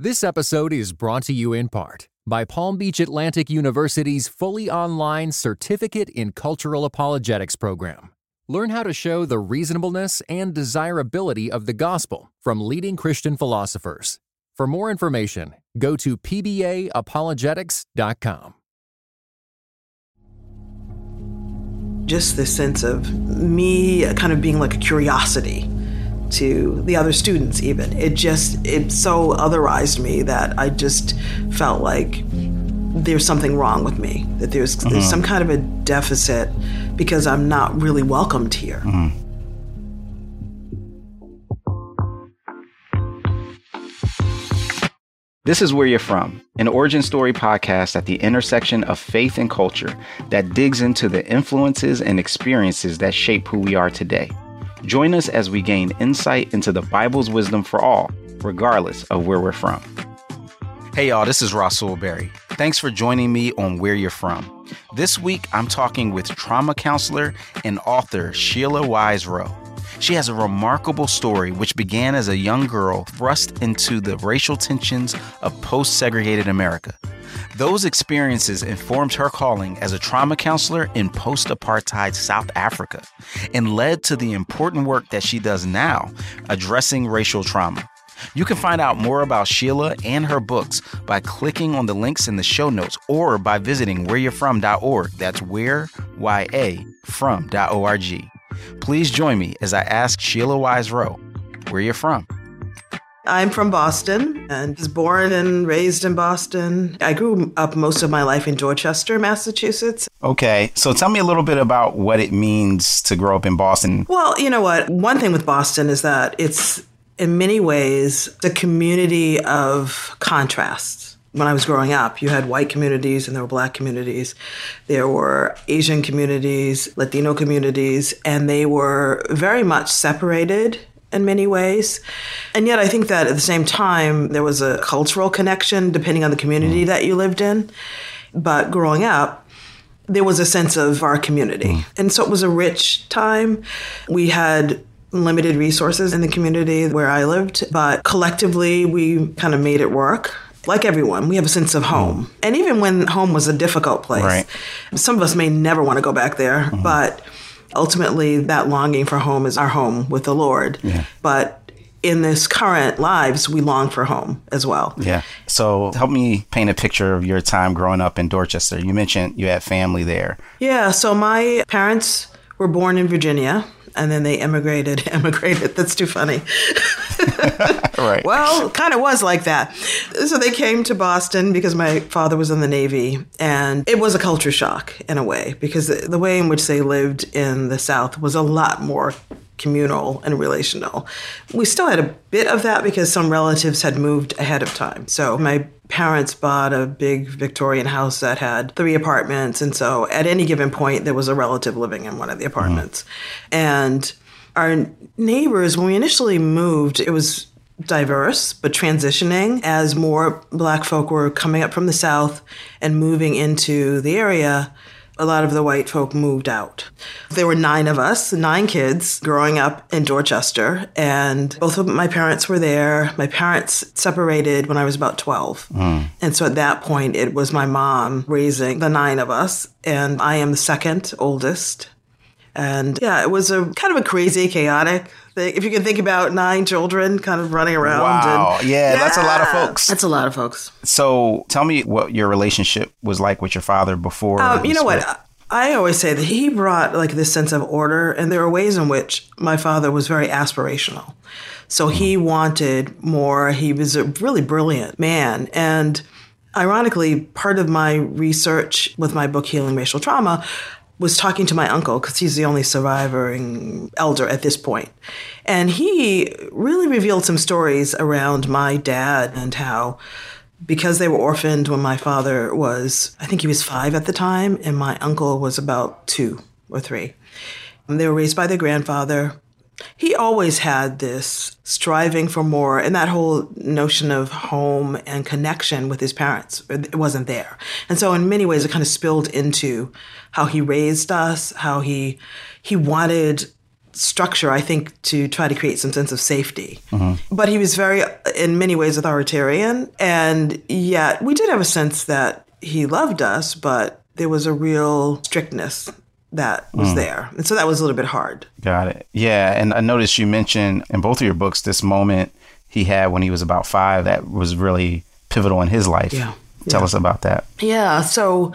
This episode is brought to you in part by Palm Beach Atlantic University's fully online Certificate in Cultural Apologetics program. Learn how to show the reasonableness and desirability of the gospel from leading Christian philosophers. For more information, go to pbaapologetics.com. Just this sense of me kind of being like a curiosity to the other students even it just it so otherized me that i just felt like there's something wrong with me that there's there's Mm-hmm. some kind of a deficit because i'm not really welcomed here Mm-hmm. This is Where You're From, an origin story podcast at the intersection of faith and culture that digs into the influences and experiences that shape who we are today. Join us as we gain insight into the Bible's wisdom for all, regardless of where we're from. Hey, y'all, this is Rasool Berry. Thanks for joining me on Where You're From. This week, I'm talking with trauma counselor and author Sheila Wise Rowe. She has a remarkable story which began as a young girl thrust into the racial tensions of post segregated America. Those experiences informed her calling as a trauma counselor in post apartheid South Africa and led to the important work that she does now addressing racial trauma. You can find out more about Sheila and her books by clicking on the links in the show notes or by visiting whereyou'refrom.org. That's where, Y-A, from.org. Please join me as I ask Sheila Wise Rowe where you're from. I'm from boston and was born and raised in boston i grew up most of my life in dorchester massachusetts Okay, so tell me a little bit about what it means to grow up in Boston. Well, you know what? One thing with Boston is that it's in many ways a community of contrasts. When I was growing up, you had white communities and there were black communities. There were Asian communities, Latino communities, and they were very much separated in many ways. And yet, I think that at the same time, there was a cultural connection depending on the community mm. that you lived in. But growing up, there was a sense of our community. Mm. And so it was a rich time. We had limited resources in the community where I lived, but collectively we kind of made it work. Like everyone, we have a sense of mm. home. And even when home was a difficult place, Right. some of us may never want to go back there, mm-hmm. but ultimately that longing for home is our home with the Lord. But in this current lives, we long for home as well. Yeah. So help me paint a picture of your time growing up in Dorchester. You mentioned you had family there. Yeah, so my parents were born in Virginia and then they immigrated. Immigrated, that's too funny. Right. Well, kind of was like that. So they came to Boston because my father was in the Navy, and it was a culture shock in a way because the way in which they lived in the South was a lot more communal and relational. We still had a bit of that because some relatives had moved ahead of time. So my parents bought a big Victorian house that had three apartments, and so at any given point there was a relative living in one of the mm-hmm. apartments. And our neighbors, when we initially moved, it was diverse but transitioning as more black folk were coming up from the south and moving into the area a lot of the white folk moved out. There were nine of us nine kids growing up in dorchester and both of my parents were there. My parents separated when i was about 12 hmm. and so at that point it was my mom raising the nine of us and i am the second oldest. And yeah, it was a kind of a crazy, chaotic If you can think about nine children kind of running around. Wow. And, Yeah, that's a lot of folks. That's a lot of folks. So tell me what your relationship was like with your father before. Um, you know split. what? I always say that he brought like this sense of order, and there are ways in which my father was very aspirational. So he wanted more. He was a really brilliant man. And ironically, part of my research with my book, Healing Racial Trauma, was talking to my uncle because he's the only surviving elder at this point. And he really revealed some stories around my dad and how because they were orphaned when my father was, I think he was five at the time, and my uncle was about two or three. And they were raised by their grandfather. He always had this striving for more and that whole notion of home and connection with his parents. It wasn't there. And so in many ways it kind of spilled into how he raised us, how he he wanted structure, I think, to try to create some sense of safety. Mm-hmm. But he was very, in many ways, authoritarian. And yet, we did have a sense that he loved us, but there was a real strictness that was mm. there. And so that was a little bit hard. Got it. Yeah. And I noticed you mentioned in both of your books this moment he had when he was about five that was really pivotal in his life. Yeah. Tell yeah. us about that. Yeah. So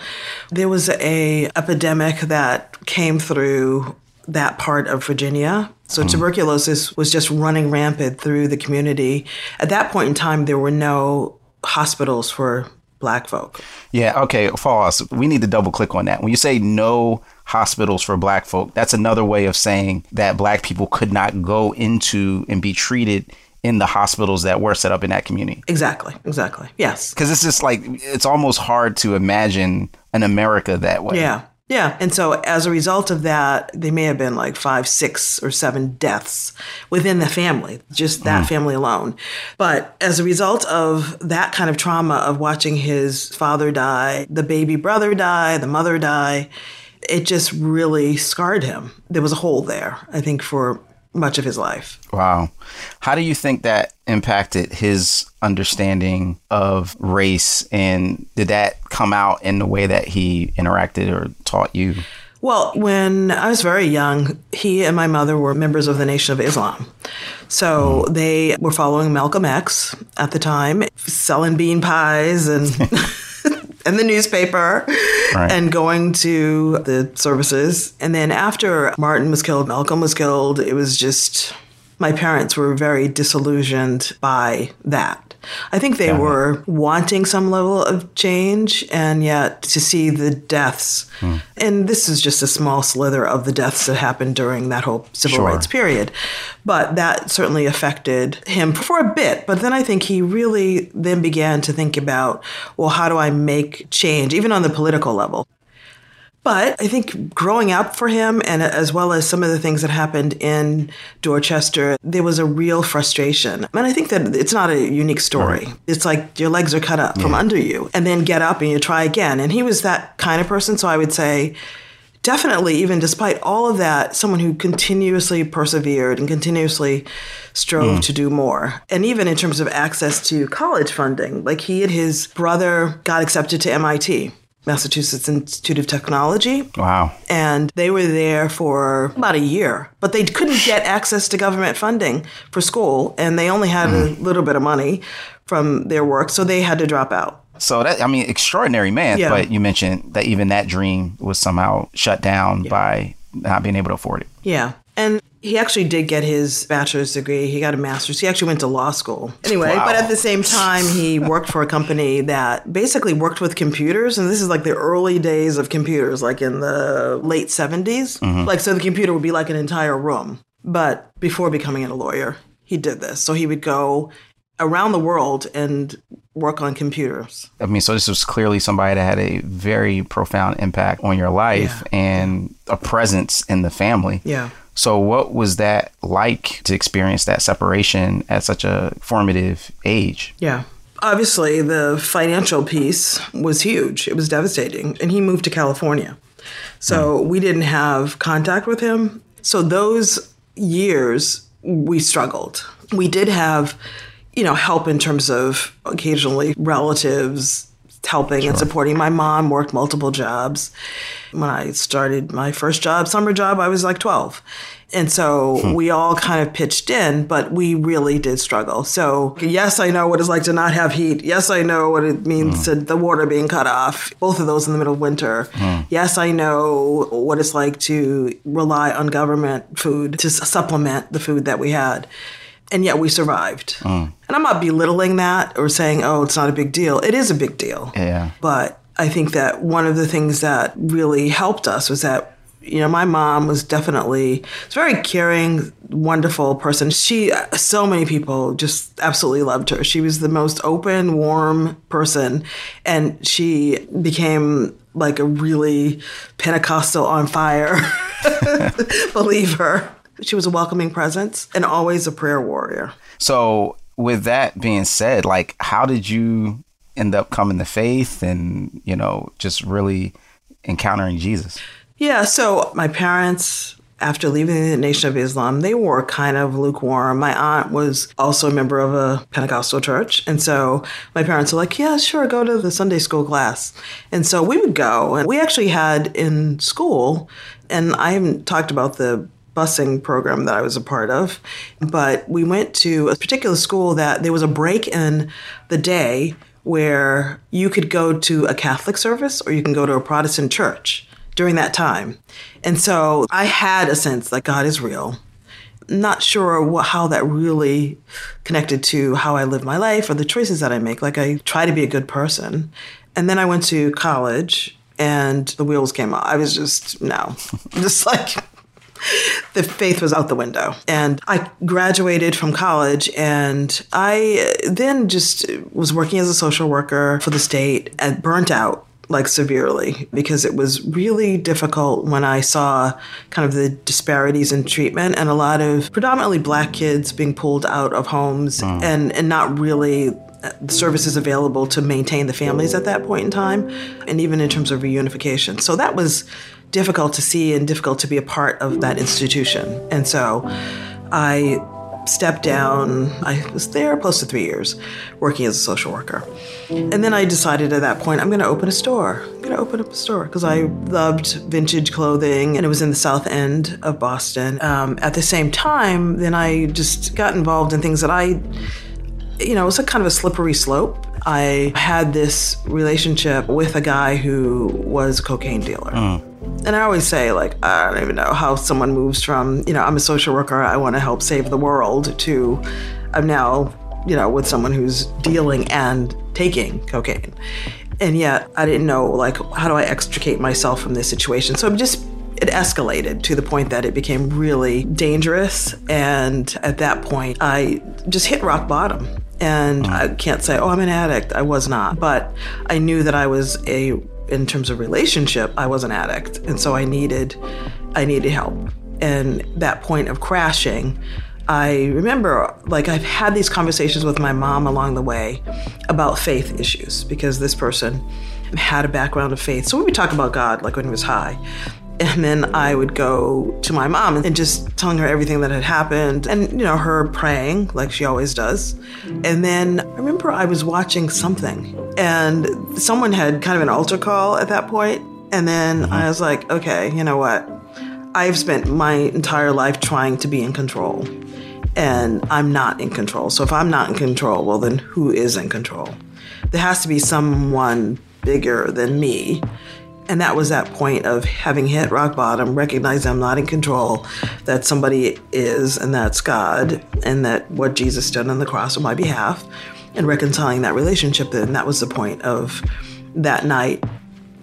there was a epidemic that came through that part of Virginia. So mm. tuberculosis was just running rampant through the community. At that point in time, there were no hospitals for black folk. Yeah, okay, Falls. We need to double click on that. When you say no hospitals for black folk, that's another way of saying that black people could not go into and be treated in the hospitals that were set up in that community. Exactly. Exactly. Yes. Because it's just like it's almost hard to imagine an America that way. Yeah. Yeah. And so as a result of that, they may have been like five, six, or seven deaths within the family, just that mm. family alone. But as a result of that kind of trauma of watching his father die, the baby brother die, the mother die, it just really scarred him. There was a hole there, I think, for much of his life. Wow. How do you think that impacted his understanding of race? And did that come out in the way that he interacted or taught you? Well, when I was very young, he and my mother were members of the Nation of Islam. So mm. they were following Malcolm X at the time, selling bean pies and. and the newspaper right. and going to the services. And then after Martin was killed, Malcolm was killed, it was just my parents were very disillusioned by that. I think they were wanting some level of change, and yet to see the deaths, hmm. and this is just a small slither of the deaths that happened during that whole civil sure. rights period, but that certainly affected him for a bit. But then I think he really then began to think about, well, how do I make change, even on the political level? But I think growing up for him, and as well as some of the things that happened in Dorchester, there was a real frustration. And I think that it's not a unique story. Right. It's like your legs are cut up yeah. from under you, and then get up and you try again. And he was that kind of person. So I would say, definitely, even despite all of that, someone who continuously persevered and continuously strove mm. to do more. And even in terms of access to college funding, like he and his brother got accepted to MIT. Massachusetts Institute of Technology. Wow. And they were there for about a year, but they couldn't get access to government funding for school, and they only had mm. a mm-hmm. little bit of money from their work, so they had to drop out. So that I mean, extraordinary man. Yeah. But you mentioned that even that dream was somehow shut down yeah. by not being able to afford it. Yeah. And he actually did get his bachelor's degree. He got a master's. He actually went to law school. Anyway, wow. but at the same time, he worked for a company that basically worked with computers. And this is like the early days of computers, like in the late 70s. Mm-hmm. Like, so the computer would be like an entire room. But before becoming a lawyer, he did this. So he would go around the world and work on computers. I mean, so this was clearly somebody that had a very profound impact on your life yeah. and a presence in the family. Yeah. So, what was that like to experience that separation at such a formative age? Yeah. Obviously, the financial piece was huge. It was devastating. And he moved to California. So, mm. we didn't have contact with him. So, those years, we struggled. We did have, you know, help in terms of occasionally relatives helping sure. and supporting. My mom worked multiple jobs. When I started my first job, summer job, I was like 12. And so hmm. we all kind of pitched in, but we really did struggle. So, yes, I know what it's like to not have heat. Yes, I know what it means hmm. to the water being cut off, both of those in the middle of winter. Hmm. Yes, I know what it's like to rely on government food to supplement the food that we had and yet we survived. Mm. And I'm not belittling that or saying, oh, it's not a big deal. It is a big deal. Yeah. But I think that one of the things that really helped us was that you know, my mom was definitely a very caring, wonderful person. She, so many people just absolutely loved her. She was the most open, warm person, and she became like a really Pentecostal on fire believer. She was a welcoming presence and always a prayer warrior. So, with that being said, like, how did you end up coming to faith and, you know, just really encountering Jesus? Yeah, so my parents after leaving the Nation of Islam, they were kind of lukewarm. My aunt was also a member of a Pentecostal church. And so my parents were like, yeah, sure, go to the Sunday school class. And so we would go. And we actually had in school, and I haven't talked about the busing program that I was a part of, but we went to a particular school that there was a break in the day where you could go to a Catholic service or you can go to a Protestant church during that time. And so I had a sense that God is real. Not sure what, how that really connected to how I live my life or the choices that I make. Like I try to be a good person. And then I went to college and the wheels came off. I was just, no, just like the faith was out the window. And I graduated from college and I then just was working as a social worker for the state and burnt out like severely because it was really difficult when I saw kind of the disparities in treatment and a lot of predominantly black kids being pulled out of homes mm. and, and not really uh, services available to maintain the families at that point in time and even in terms of reunification. So that was difficult to see and difficult to be a part of that institution. And so I stepped down. I was there close to three years working as a social worker. And then I decided at that point, I'm going to open a store. I'm going to open up a store because I loved vintage clothing and it was in the South End of Boston. Um, at the same time, then I just got involved in things that I, you know, it was a kind of a slippery slope. I had this relationship with a guy who was a cocaine dealer. Mm. And I always say, like, I don't even know how someone moves from, you know, I'm a social worker, I want to help save the world, to I'm now, you know, with someone who's dealing and taking cocaine. And yet I didn't know, like, how do I extricate myself from this situation? So I'm just it escalated to the point that it became really dangerous. And at that point, I just hit rock bottom. And mm. I can't say, oh, I'm an addict. I was not. But I knew that I was a in terms of relationship, I was an addict, and so I needed, I needed help. And that point of crashing, I remember like I've had these conversations with my mom along the way about faith issues because this person had a background of faith. So we would talk about God like when he was high. And then I would go to my mom and just telling her everything that had happened and, you know, her praying like she always does. And then I remember I was watching something and someone had kind of an altar call at that point. And then mm-hmm. I was like, okay, you know what? I've spent my entire life trying to be in control and I'm not in control. So if I'm not in control, well, then who is in control? There has to be someone bigger than me and that was that point of having hit rock bottom, recognizing I'm not in control, that somebody is, and that's God, and that what Jesus did on the cross on my behalf, and reconciling that relationship. Then that was the point of that night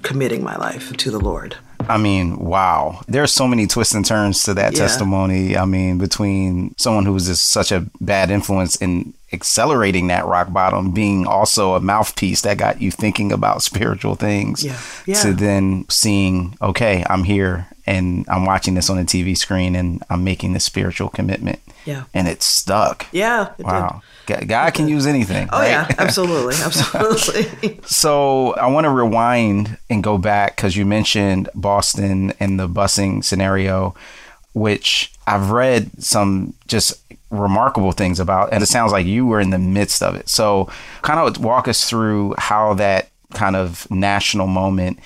committing my life to the Lord. I mean, wow. There's so many twists and turns to that yeah. testimony. I mean, between someone who was just such a bad influence in accelerating that rock bottom, being also a mouthpiece that got you thinking about spiritual things, yeah. Yeah. to then seeing, okay, I'm here and I'm watching this on the TV screen and I'm making this spiritual commitment. Yeah. And it stuck. Yeah. It wow. Did. God can use anything. Oh, right? yeah, absolutely. Absolutely. so I want to rewind and go back because you mentioned Boston and the busing scenario, which I've read some just remarkable things about. And it sounds like you were in the midst of it. So kind of walk us through how that kind of national moment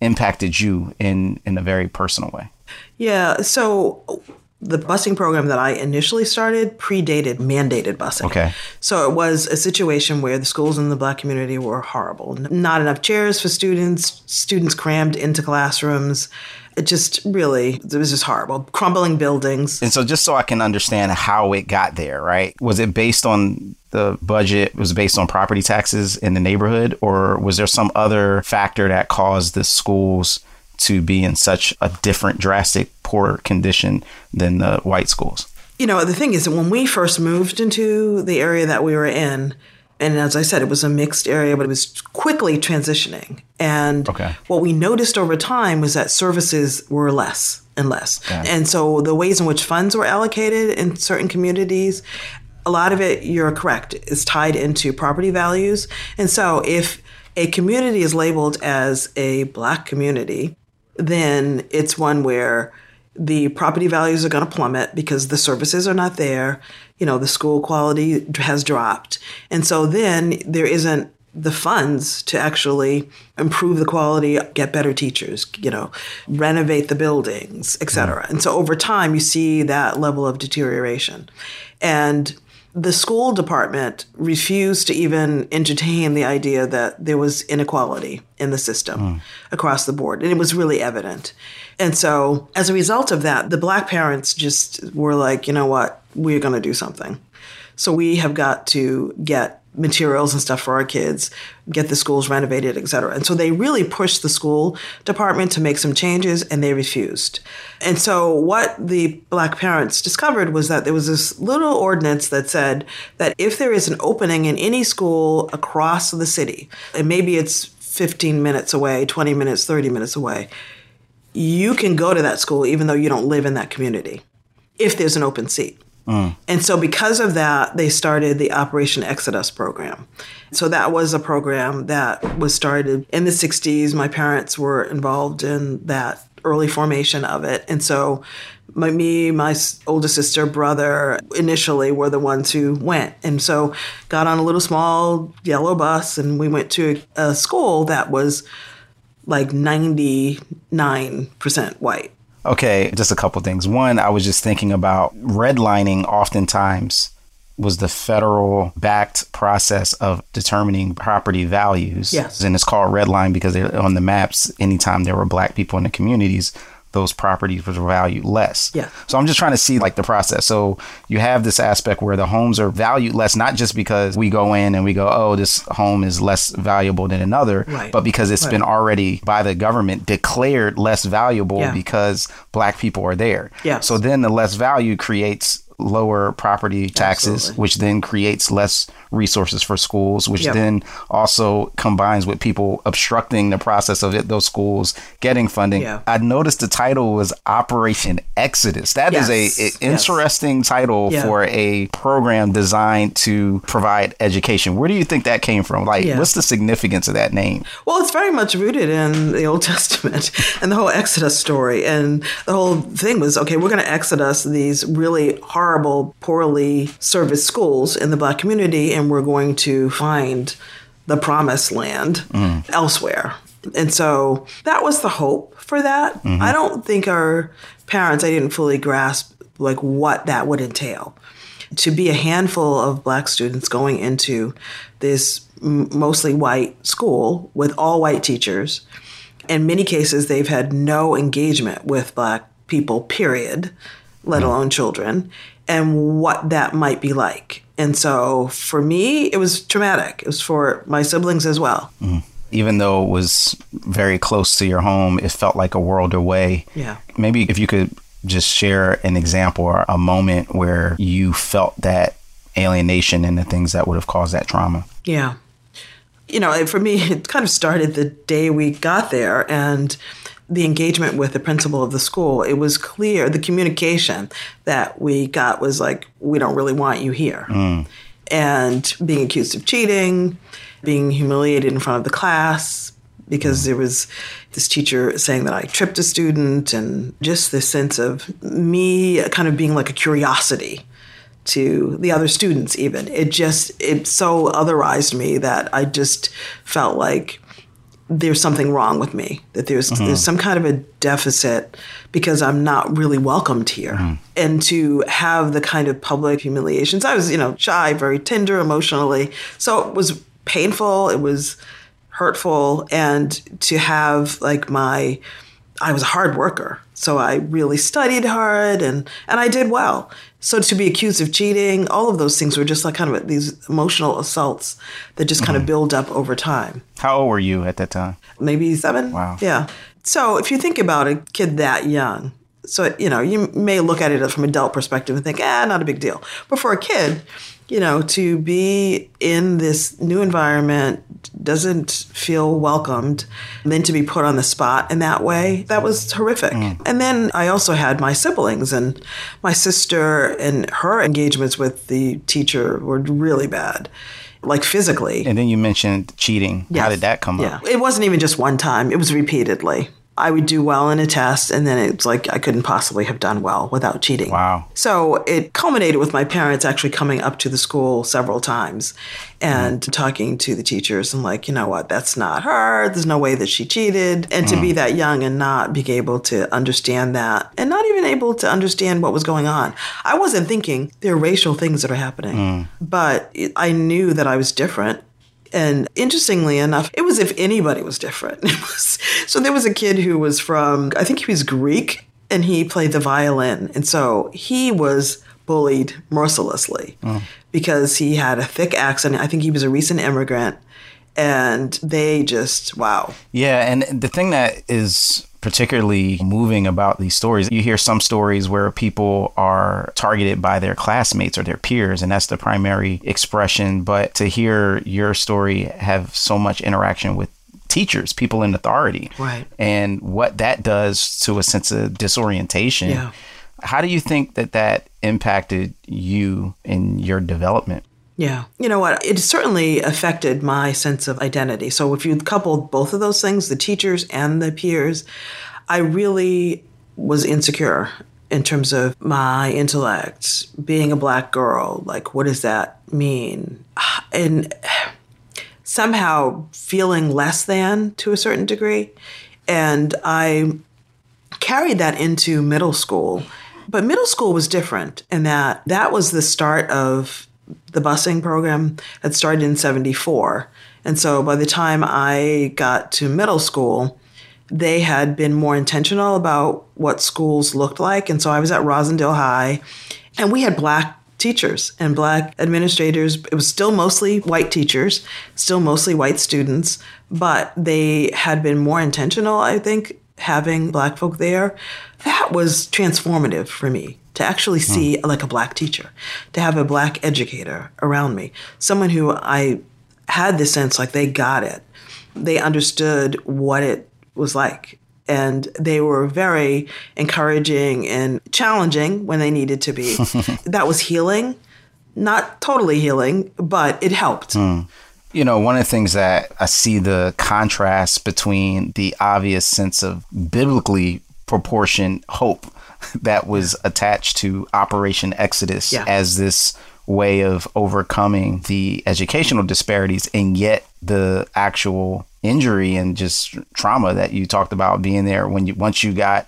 impacted you in, in a very personal way. Yeah. So the busing program that I initially started predated mandated busing. Okay. So it was a situation where the schools in the black community were horrible. Not enough chairs for students, students crammed into classrooms. It just really, it was just horrible. Crumbling buildings. And so, just so I can understand how it got there, right? Was it based on the budget? Was based on property taxes in the neighborhood? Or was there some other factor that caused the schools to be in such a different, drastic, poor condition than the white schools? You know, the thing is that when we first moved into the area that we were in, and as I said, it was a mixed area, but it was quickly transitioning. And okay. what we noticed over time was that services were less and less. Yeah. And so the ways in which funds were allocated in certain communities, a lot of it, you're correct, is tied into property values. And so if a community is labeled as a black community, then it's one where the property values are going to plummet because the services are not there. You know, the school quality has dropped. And so then there isn't the funds to actually improve the quality, get better teachers, you know, renovate the buildings, et cetera. And so over time, you see that level of deterioration. And the school department refused to even entertain the idea that there was inequality in the system mm. across the board. And it was really evident. And so, as a result of that, the black parents just were like, you know what, we're going to do something. So, we have got to get materials and stuff for our kids, get the schools renovated, et cetera. And so they really pushed the school department to make some changes and they refused. And so what the black parents discovered was that there was this little ordinance that said that if there is an opening in any school across the city, and maybe it's 15 minutes away, 20 minutes, 30 minutes away, you can go to that school even though you don't live in that community if there's an open seat. Mm. And so, because of that, they started the Operation Exodus program. So, that was a program that was started in the 60s. My parents were involved in that early formation of it. And so, my, me, my older sister, brother, initially were the ones who went. And so, got on a little small yellow bus and we went to a school that was like 99% white. Okay, just a couple things. One, I was just thinking about redlining oftentimes was the federal backed process of determining property values. Yes. And it's called redline because on the maps, anytime there were black people in the communities, those properties were valued less. Yeah. So I'm just trying to see like the process. So you have this aspect where the homes are valued less, not just because we go in and we go, oh, this home is less valuable than another, right. but because it's right. been already by the government declared less valuable yeah. because black people are there. Yeah. So then the less value creates lower property taxes, Absolutely. which then creates less resources for schools, which yep. then also combines with people obstructing the process of it, those schools getting funding. Yeah. I noticed the title was Operation Exodus. That yes. is a, a interesting yes. title yeah. for a program designed to provide education. Where do you think that came from? Like, yeah. what's the significance of that name? Well, it's very much rooted in the Old Testament and the whole Exodus story. And the whole thing was okay, we're going to Exodus these really horrible, poorly serviced schools in the black community and we're going to find the promised land mm. elsewhere. And so that was the hope for that. Mm-hmm. I don't think our parents, I didn't fully grasp like what that would entail. To be a handful of black students going into this mostly white school with all white teachers. In many cases, they've had no engagement with black people, period, let mm. alone children, and what that might be like. And so for me, it was traumatic. It was for my siblings as well. Mm. Even though it was very close to your home, it felt like a world away. Yeah. Maybe if you could just share an example or a moment where you felt that alienation and the things that would have caused that trauma. Yeah. You know, for me, it kind of started the day we got there and the engagement with the principal of the school, it was clear the communication that we got was like, we don't really want you here. Mm. And being accused of cheating, being humiliated in front of the class because there was this teacher saying that I tripped a student, and just this sense of me kind of being like a curiosity to the other students even it just it so otherized me that i just felt like there's something wrong with me that there's mm-hmm. there's some kind of a deficit because I'm not really welcomed here mm-hmm. and to have the kind of public humiliations I was you know shy very tender emotionally so it was painful it was hurtful and to have like my I was a hard worker so I really studied hard and and I did well so to be accused of cheating, all of those things were just like kind of these emotional assaults that just kind mm-hmm. of build up over time. How old were you at that time? Maybe seven. Wow. Yeah. So if you think about a kid that young, so you know you may look at it from an adult perspective and think, ah, not a big deal. But for a kid, you know, to be in this new environment doesn't feel welcomed, and then to be put on the spot in that way, that was horrific. Mm. And then I also had my siblings and my sister, and her engagements with the teacher were really bad like physically. And then you mentioned cheating. Yes. How did that come yeah. up? It wasn't even just one time, it was repeatedly. I would do well in a test, and then it's like I couldn't possibly have done well without cheating. Wow. So it culminated with my parents actually coming up to the school several times and Mm. talking to the teachers and like, you know what, that's not her. There's no way that she cheated. And to Mm. be that young and not be able to understand that and not even able to understand what was going on. I wasn't thinking there are racial things that are happening, Mm. but I knew that I was different. And interestingly enough, it was if anybody was different. It was, so there was a kid who was from, I think he was Greek, and he played the violin. And so he was bullied mercilessly oh. because he had a thick accent. I think he was a recent immigrant. And they just, wow. Yeah, and the thing that is particularly moving about these stories, you hear some stories where people are targeted by their classmates or their peers, and that's the primary expression. But to hear your story have so much interaction with teachers, people in authority, Right. and what that does to a sense of disorientation. Yeah. How do you think that that impacted you in your development? Yeah. You know what? It certainly affected my sense of identity. So if you coupled both of those things, the teachers and the peers, I really was insecure in terms of my intellect, being a black girl. Like, what does that mean? And somehow feeling less than to a certain degree. And I carried that into middle school. But middle school was different in that that was the start of the busing program had started in 74. And so by the time I got to middle school, they had been more intentional about what schools looked like. And so I was at Roslindale High, and we had black teachers and black administrators. It was still mostly white teachers, still mostly white students, but they had been more intentional, I think, having black folk there. That was transformative for me to actually hmm. see like a black teacher, to have a black educator around me, someone who I had the sense like they got it. They understood what it was like. And they were very encouraging and challenging when they needed to be. that was healing, not totally healing, but it helped. Hmm. You know, one of the things that I see the contrast between the obvious sense of biblically proportioned hope that was attached to Operation Exodus Yeah. as this way of overcoming the educational disparities and yet the actual injury and just trauma that you talked about being there when you once you got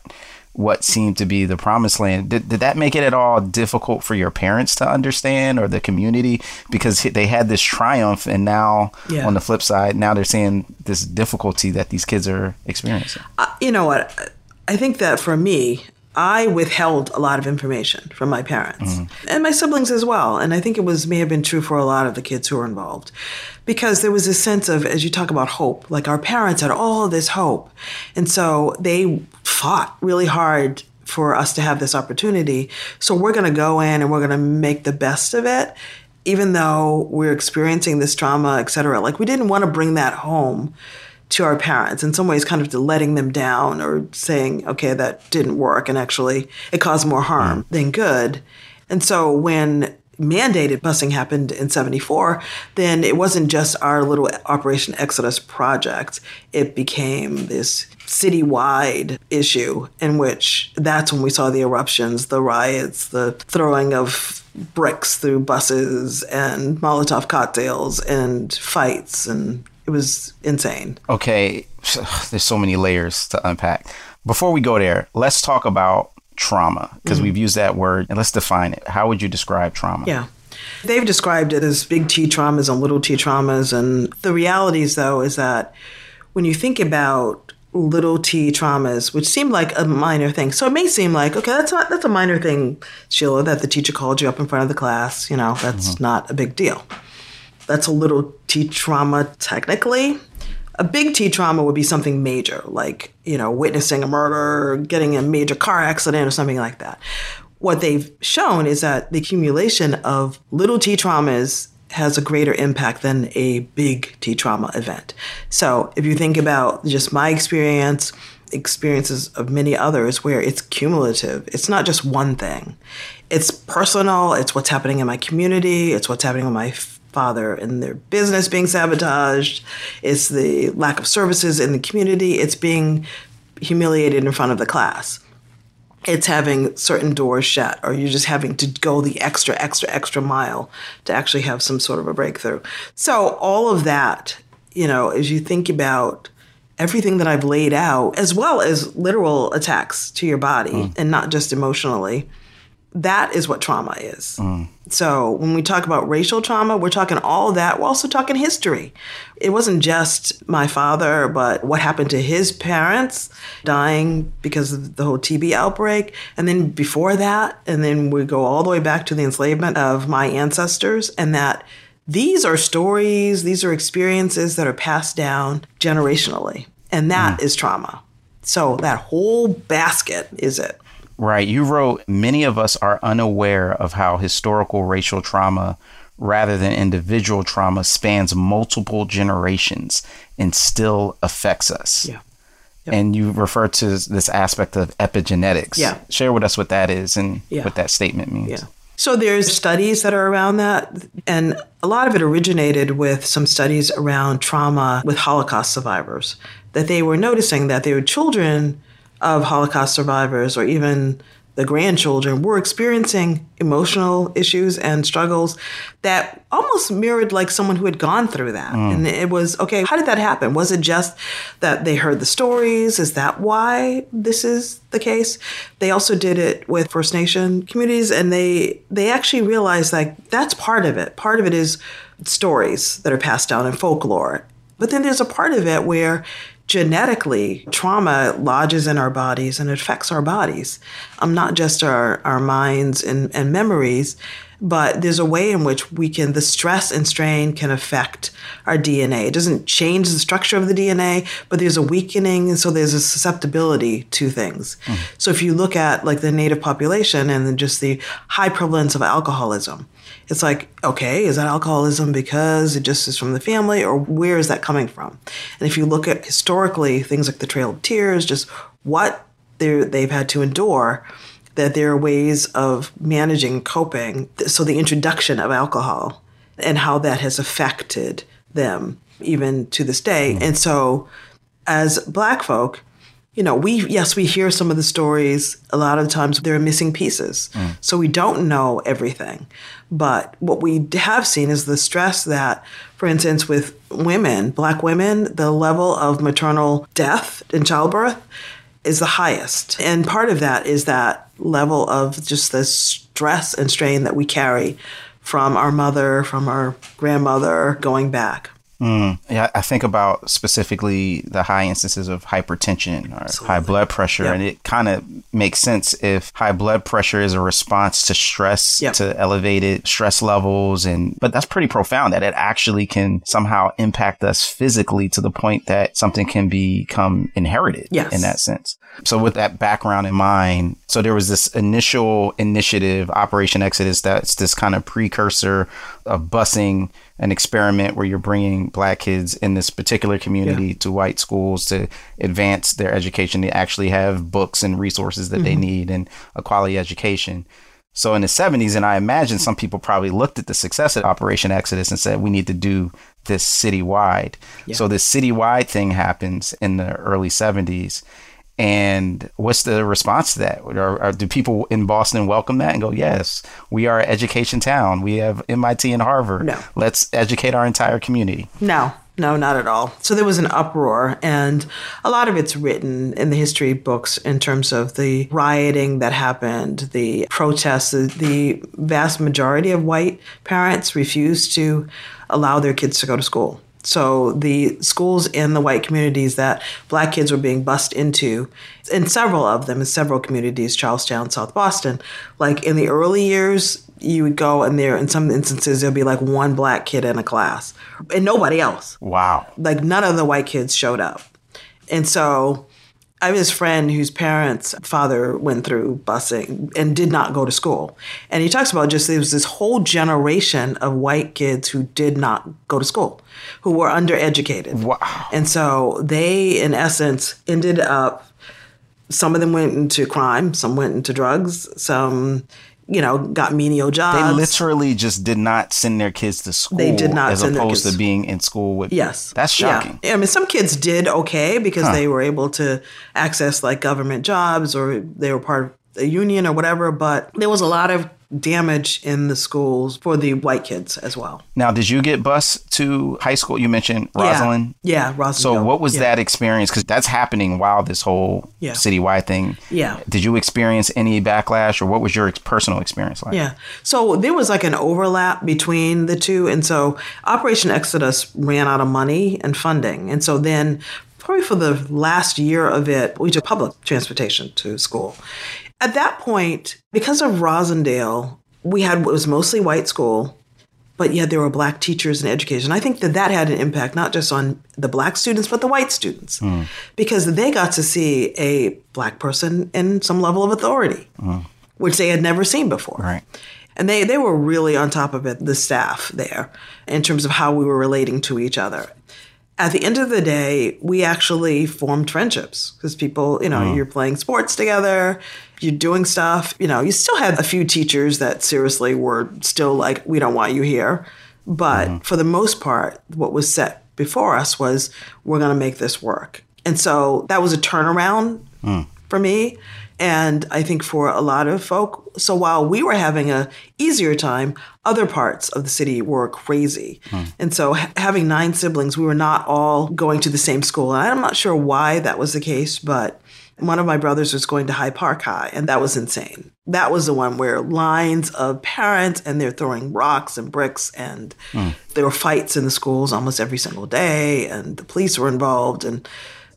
what seemed to be the promised land did, did that make it at all difficult for your parents to understand or the community because they had this triumph and now Yeah. on the flip side now they're seeing this difficulty that these kids are experiencing Uh, you know what? I think that for me, I withheld a lot of information from my parents mm-hmm. and my siblings as well. And I think it was may have been true for a lot of the kids who were involved because there was a sense of, as you talk about hope, like our parents had all this hope. And so they fought really hard for us to have this opportunity. So we're going to go in and we're going to make the best of it, even though we're experiencing this trauma, et cetera. Like we didn't want to bring that home to our parents in some ways kind of to letting them down or saying okay that didn't work and actually it caused more harm mm. than good. And so when mandated busing happened in 74 then it wasn't just our little operation exodus project. It became this citywide issue in which that's when we saw the eruptions the riots the throwing of bricks through buses and molotov cocktails and fights and it was insane okay there's so many layers to unpack before we go there let's talk about trauma because mm-hmm. we've used that word and let's define it how would you describe trauma Yeah. They've described it as big T traumas and little T traumas. And the realities, though, is that when you think about little T traumas, which seem like a minor thing, so it may seem like, okay, that's not, that's a minor thing, Sheila, that the teacher called you up in front of the class. You know, that's mm-hmm. not a big deal. That's a little T trauma technically. A big T trauma would be something major, like, you know, witnessing a murder, getting a major car accident, or something like that. What they've shown is that the accumulation of little T traumas has a greater impact than a big T trauma event. So if you think about just my experience, experiences of many others where it's cumulative, it's not just one thing. It's personal, it's what's happening in my community, it's what's happening with my father and their business being sabotaged, it's the lack of services in the community, it's being humiliated in front of the class. It's having certain doors shut, or you're just having to go the extra, extra, extra mile to actually have some sort of a breakthrough. So, all of that, you know, as you think about everything that I've laid out, as well as literal attacks to your body mm. and not just emotionally, that is what trauma is. Mm. So when we talk about racial trauma, we're talking all that. We're also talking history. It wasn't just my father, but what happened to his parents dying because of the whole TB outbreak. And then before that, and then we go all the way back to the enslavement of my ancestors, and that these are stories, these are experiences that are passed down generationally. And that mm. is trauma. So that whole basket is it. Right. You wrote, many of us are unaware of how historical racial trauma, rather than individual trauma, spans multiple generations and still affects us. Yeah. Yep. And you refer to this aspect of epigenetics. Yeah. Share with us what that is and yeah. what that statement means. Yeah. So there's studies that are around that, and a lot of it originated with some studies around trauma with Holocaust survivors. That they were noticing that their children of Holocaust survivors or even the grandchildren were experiencing emotional issues and struggles that almost mirrored like someone who had gone through that. Mm. And it was, okay, how did that happen? Was it just that they heard the stories? Is that why this is the case? They also did it with First Nation communities and they they actually realized like that's part of it. Part of it is stories that are passed down in folklore. But then there's a part of it where genetically, trauma lodges in our bodies and affects our bodies, um, not just our, our minds and, and memories, but there's a way in which we can, the stress and strain can affect our DNA. It doesn't change the structure of the DNA, but there's a weakening, and so there's a susceptibility to things. Mm. So if you look at like the native population and just the high prevalence of alcoholism, it's like, okay, is that alcoholism because it just is from the family, or where is that coming from? And if you look at historically things like the Trail of Tears, just what they've had to endure, that there are ways of managing, coping. So the introduction of alcohol and how that has affected them even to this day. Mm. And so as black folk, you know, we, yes, we hear some of the stories. A lot of times there are missing pieces. Mm. So we don't know everything. But what we have seen is the stress that, for instance, with women, black women, the level of maternal death in childbirth is the highest. And part of that is that level of just the stress and strain that we carry from our mother, from our grandmother going back. Mm. Yeah, I think about specifically the high instances of hypertension or Absolutely. high blood pressure, yep. and it kind of makes sense if high blood pressure is a response to stress, yep. to elevated stress levels, and but that's pretty profound that it actually can somehow impact us physically to the point that something can become inherited yes. in that sense. So with that background in mind, so there was this initial initiative, Operation Exodus, that's this kind of precursor of busing an experiment where you're bringing black kids in this particular community yeah. to white schools to advance their education. to actually have books and resources that mm-hmm. they need and a quality education. So in the 70s, and I imagine some people probably looked at the success of Operation Exodus and said, we need to do this citywide. Yeah. So this citywide thing happens in the early 70s. And what's the response to that? Or, or, do people in Boston welcome that and go, yes, we are an education town. We have MIT and Harvard. No. Let's educate our entire community. No, no, not at all. So there was an uproar, and a lot of it's written in the history books in terms of the rioting that happened, the protests. The vast majority of white parents refused to allow their kids to go to school. So the schools in the white communities that black kids were being bussed into, in several of them, in several communities, Charlestown, South Boston, like in the early years, you would go and there, in some instances, there'll be like one black kid in a class and nobody else. Wow. Like none of the white kids showed up. And so I have this friend whose parents' father went through busing and did not go to school. And he talks about just there was this whole generation of white kids who did not go to school, who were undereducated. Wow. And so they, in essence, ended up, some of them went into crime, some went into drugs, some you know, got menial jobs. They literally just did not send their kids to school. They did not as send their opposed kids- to being in school with. Yes. that's shocking. Yeah. I mean, some kids did okay because Huh. they were able to access like government jobs or they were part of a union or whatever, but there was a lot of damage in the schools for the white kids as well. Now, did you get bused to high school? You mentioned Roslindale. Yeah, yeah Roslindale. So, what was yeah. that experience? Because that's happening while this whole Yeah. citywide thing. Yeah. Did you experience any backlash, or what was your personal experience like? Yeah. So there was like an overlap between the two. And so Operation Exodus ran out of money and funding. And so then, probably for the last year of it, we took public transportation to school. At that point, because of Roslindale, we had what was mostly white school. But yet there were black teachers and education. I think that that had an impact not just on the black students, but the white students, hmm. because they got to see a black person in some level of authority, hmm. which they had never seen before. Right. And they, they were really on top of it, the staff there, in terms of how we were relating to each other. At the end of the day, we actually formed friendships because people, you know, you're playing sports together, you're doing stuff. You know, you still had a few teachers that seriously were still like, we don't want you here. But mm-hmm. for the most part, what was set before us was, we're going to make this work. And so that was a turnaround mm. for me and I think for a lot of folk. So while we were having a easier time, other parts of the city were crazy. And so ha- having nine siblings, we were not all going to the same school. And I'm not sure why that was the case, but one of my brothers was going to Hyde Park High, and that was insane. That was the one where lines of parents and they're throwing rocks and bricks, and there were fights in the schools almost every single day, and the police were involved, and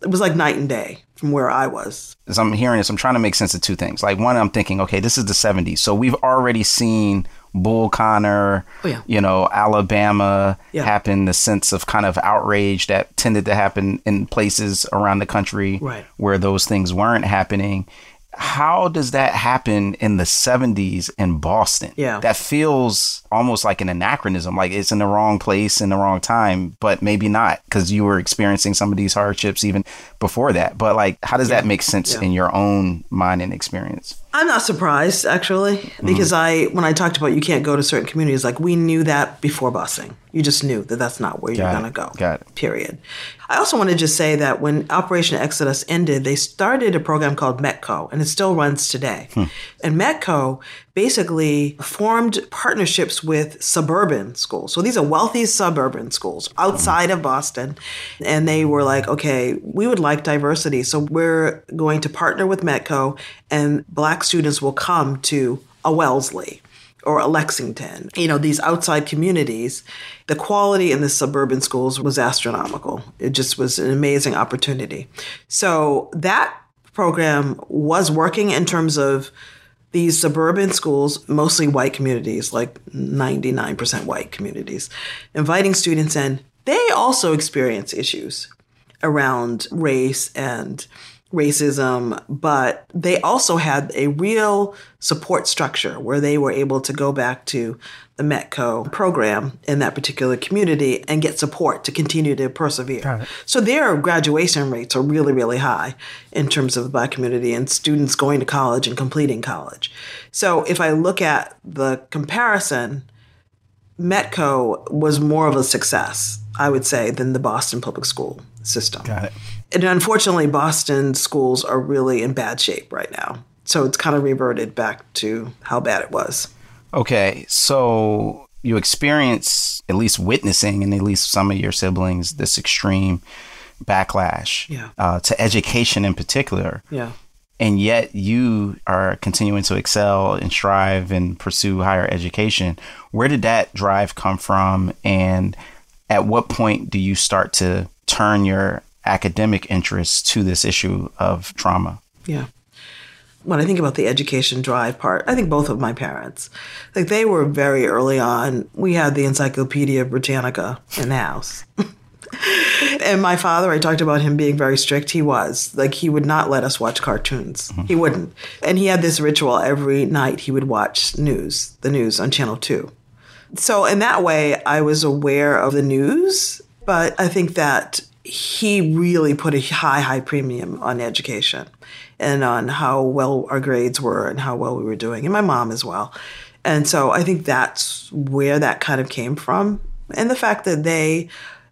it was like night and day from where I was. as I'm hearing this, I'm trying to make sense of two things. Like one, I'm thinking, okay, this is the 70s, so we've already seen Bull Connor, Oh, yeah. you know, Alabama Yeah. happen. The sense of kind of outrage that tended to happen in places around the country Right. where those things weren't happening. How does that happen in the 70s in Boston? Yeah. That feels almost like an anachronism, like it's in the wrong place in the wrong time, but maybe not because you were experiencing some of these hardships even before that. But like, how does that make sense Yeah. in your own mind and experience? I'm not surprised actually, mm-hmm. because I when I talked about you can't go to certain communities, like we knew that before busing. You just knew that that's not where you're going to go. Got it. Period. I also want to just say that when Operation Exodus ended, they started a program called Metco, and it still runs today. Hmm. And Metco basically formed partnerships with suburban schools. So these are wealthy suburban schools outside of Boston. And they were like, okay, we would like diversity. So we're going to partner with Metco, and Black students will come to a Wellesley or a Lexington, you know, these outside communities, the quality in the suburban schools was astronomical. It just was an amazing opportunity. So that program was working in terms of these suburban schools, mostly white communities, like 99% white communities, inviting students in. They also experience issues around race and racism, but they also had a real support structure where they were able to go back to the Metco program in that particular community and get support to continue to persevere. So their graduation rates are really, really high in terms of the Black community and students going to college and completing college. So if I look at the comparison, Metco was more of a success, I would say, than the Boston public school system. Got it. And unfortunately, Boston schools are really in bad shape right now. So it's kind of reverted back to how bad it was. Okay, so you experience, at least witnessing, and at least some of your siblings, this extreme backlash Yeah. uh, to education in particular. Yeah. and yet you are continuing to excel and strive and pursue higher education. Where did that drive come from? And at what point do you start to turn your academic interests to this issue of trauma? Yeah. When I think about the education drive part, I think both of my parents, like they were very early on. We had the Encyclopedia Britannica in the house. and my father, I talked about him being very strict. He was. Like, he would not let us watch cartoons. Mm-hmm. He wouldn't. And he had this ritual every night he would watch news, the news on Channel 2. So, in that way, I was aware of the news, but I think that he really put a high, high premium on education. and on how well our grades were and how well we were doing, and my mom as well. And so I think that's where that kind of came from. And the fact that they,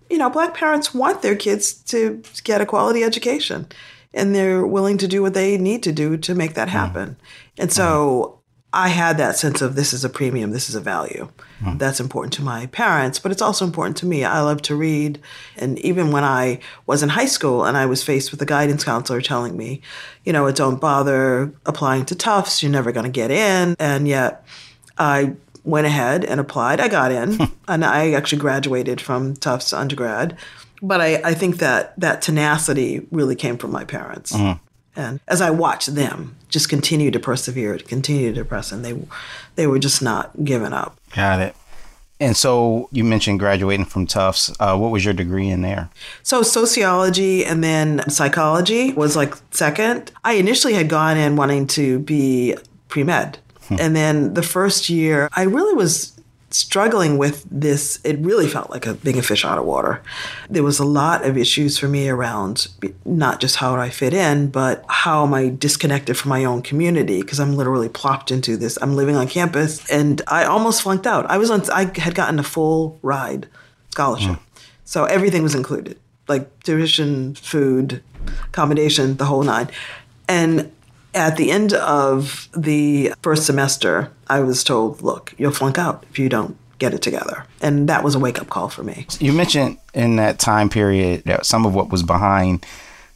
you know, black parents want their kids to get a quality education and they're willing to do what they need to do to make that happen. Mm. And so I had that sense of this is a premium, this is a value. Mm. That's important to my parents, but it's also important to me. I love to read. And even when I was in high school and I was faced with a guidance counselor telling me, you know, don't bother applying to Tufts, you're never going to get in. And yet I went ahead and applied. I got in, and I actually graduated from Tufts undergrad. But I, I think that that tenacity really came from my parents. Mm. And as I watched them just continue to persevere, continue to press, and they they were just not giving up. Got it. And so you mentioned graduating from Tufts. Uh, what was your degree in there? So sociology and then psychology was like second. I initially had gone in wanting to be pre med. Hmm. And then the first year, I really was struggling with this, it really felt like a being a fish out of water. There was a lot of issues for me around not just how do I fit in, but how am I disconnected from my own community because I'm literally plopped into this. I'm living on campus and I almost flunked out. I was on I had gotten a full ride scholarship. Mm. So everything was included. Like tuition, food, accommodation, the whole nine. And at the end of the first semester, I was told, look, you'll flunk out if you don't get it together. And that was a wake up call for me. You mentioned in that time period that some of what was behind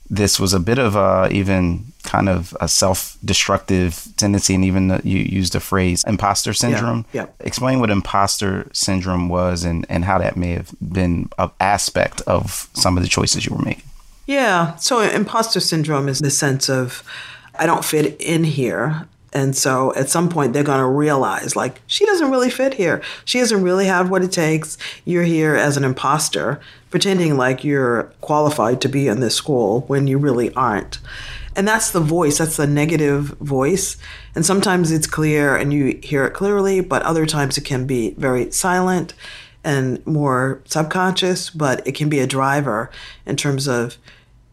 this was a bit of a even kind of a self-destructive tendency and even the, you used the phrase imposter syndrome yeah, yeah. explain what imposter syndrome was and, and how that may have been an aspect of some of the choices you were making yeah so imposter syndrome is the sense of I don't fit in here. And so at some point, they're going to realize, like, she doesn't really fit here. She doesn't really have what it takes. You're here as an imposter, pretending like you're qualified to be in this school when you really aren't. And that's the voice, that's the negative voice. And sometimes it's clear and you hear it clearly, but other times it can be very silent and more subconscious, but it can be a driver in terms of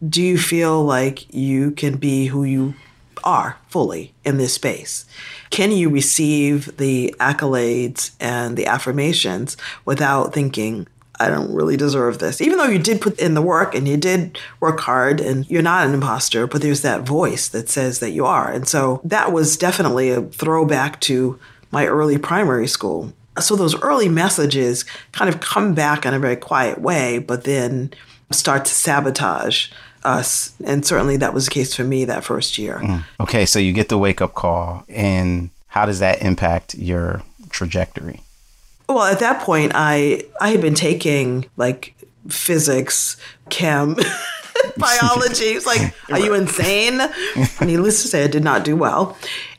do you feel like you can be who you are fully in this space? Can you receive the accolades and the affirmations without thinking, I don't really deserve this. Even though you did put in the work and you did work hard and you're not an imposter, but there's that voice that says that you are. And so that was definitely a throwback to my early primary school. So those early messages kind of come back in a very quiet way, but then start to sabotage us. And certainly that was the case for me that first year. Mm. Okay, so you get the wake up call, and how does that impact your trajectory? Well, at that point, I I had been taking like physics, chem, biology. It's like, are you insane? Needless to say, I did not do well.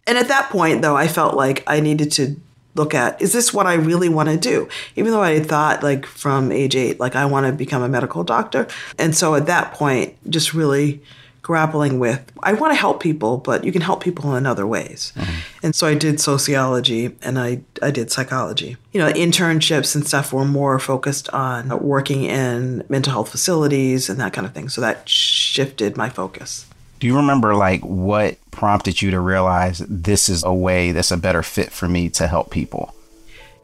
And at that point, though, I felt like I needed to look at is this what I really want to do? Even though I thought like from age eight, like I want to become a medical doctor. And so at that point, just really grappling with I want to help people, but you can help people in other ways. Mm-hmm. And so I did sociology and I, I did psychology. You know, internships and stuff were more focused on working in mental health facilities and that kind of thing. So that shifted my focus. Do you remember like what prompted you to realize this is a way that's a better fit for me to help people?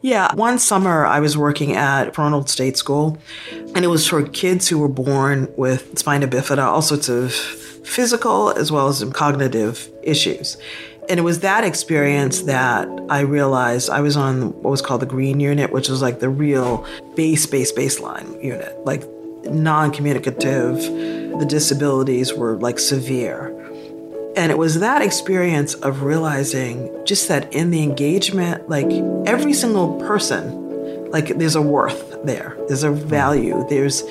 Yeah, one summer I was working at Ronald State School, and it was for kids who were born with spina bifida, all sorts of physical as well as cognitive issues. And it was that experience that I realized I was on what was called the green unit, which was like the real base, base, baseline unit, like non communicative. The disabilities were like severe. And it was that experience of realizing just that in the engagement, like every single person, like there's a worth there, there's a value, there's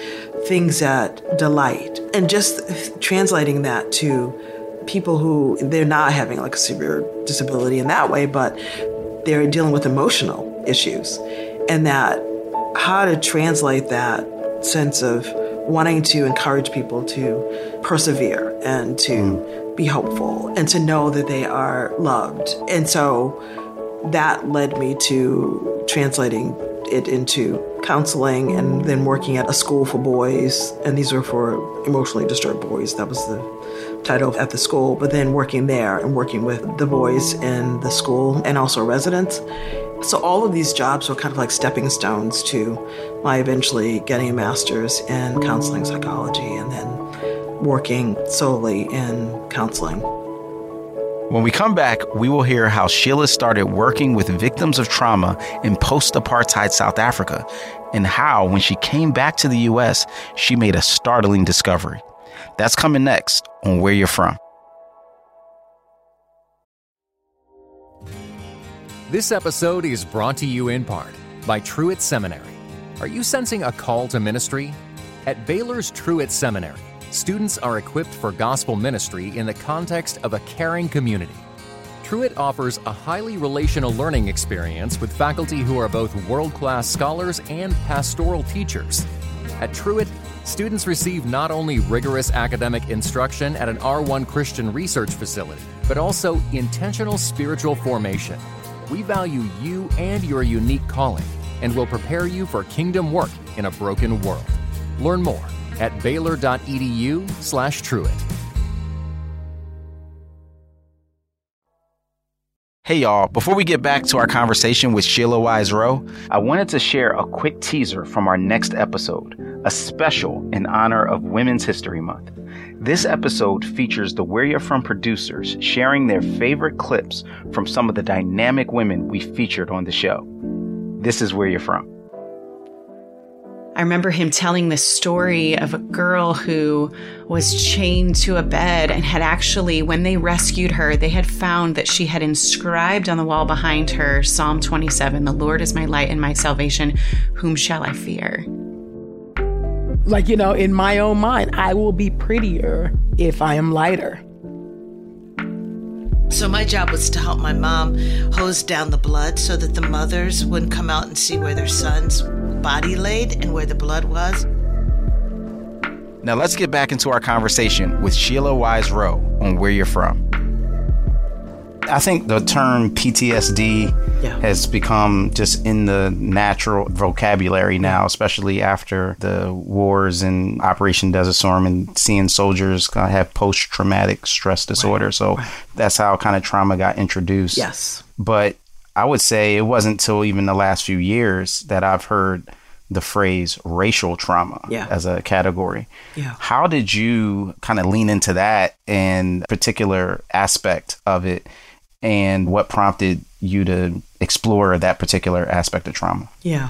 things that delight. And just translating that to people who they're not having like a severe disability in that way, but they're dealing with emotional issues. And that how to translate that sense of wanting to encourage people to persevere and to mm. be hopeful and to know that they are loved. And so that led me to translating it into counseling and then working at a school for boys. And these were for emotionally disturbed boys. That was the title at the school, but then working there and working with the boys in the school and also residents. So all of these jobs were kind of like stepping stones to my eventually getting a master's in counseling psychology and then working solely in counseling. When we come back, we will hear how Sheila started working with victims of trauma in post apartheid South Africa and how, when she came back to the U.S., she made a startling discovery. That's coming next on Where You're From. This episode is brought to you in part by Truett Seminary. Are you sensing a call to ministry? At Baylor's Truett Seminary, students are equipped for gospel ministry in the context of a caring community. Truett offers a highly relational learning experience with faculty who are both world class scholars and pastoral teachers. At Truett, students receive not only rigorous academic instruction at an R1 Christian research facility, but also intentional spiritual formation. We value you and your unique calling and will prepare you for kingdom work in a broken world. Learn more at baylor.edu/truett. Hey y'all, before we get back to our conversation with Sheila Wise Rowe, I wanted to share a quick teaser from our next episode, a special in honor of Women's History Month. This episode features the Where You're From producers sharing their favorite clips from some of the dynamic women we featured on the show. This is Where You're From. I remember him telling this story of a girl who was chained to a bed and had actually, when they rescued her, they had found that she had inscribed on the wall behind her Psalm 27 The Lord is my light and my salvation. Whom shall I fear? Like, you know, in my own mind, I will be prettier if I am lighter. So my job was to help my mom hose down the blood so that the mothers wouldn't come out and see where their son's body laid and where the blood was. Now let's get back into our conversation with Sheila Wise Rowe on Where You're From. I think the term PTSD Yeah. has become just in the natural vocabulary now, especially after the wars and Operation Desert Storm and seeing soldiers kind of have post traumatic stress disorder. so that's how kind of trauma got introduced. Yes. But I would say it wasn't until even the last few years that I've heard the phrase racial trauma Yeah. as a category. Yeah. How did you kind of lean into that and particular aspect of it and what prompted you to explore that particular aspect of trauma? Yeah.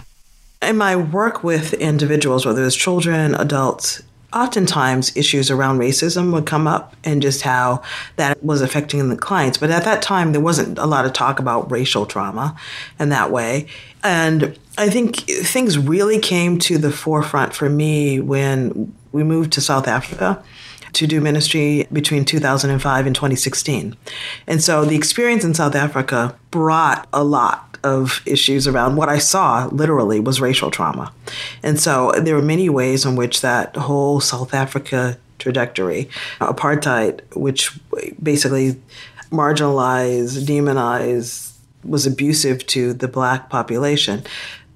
In my work with individuals, whether it's children, adults, oftentimes issues around racism would come up and just how that was affecting the clients. But at that time, there wasn't a lot of talk about racial trauma in that way. And I think things really came to the forefront for me when we moved to South Africa to do ministry between 2005 and 2016. And so the experience in South Africa brought a lot of issues around what I saw literally was racial trauma. And so there were many ways in which that whole South Africa trajectory, apartheid, which basically marginalized, demonized, was abusive to the black population,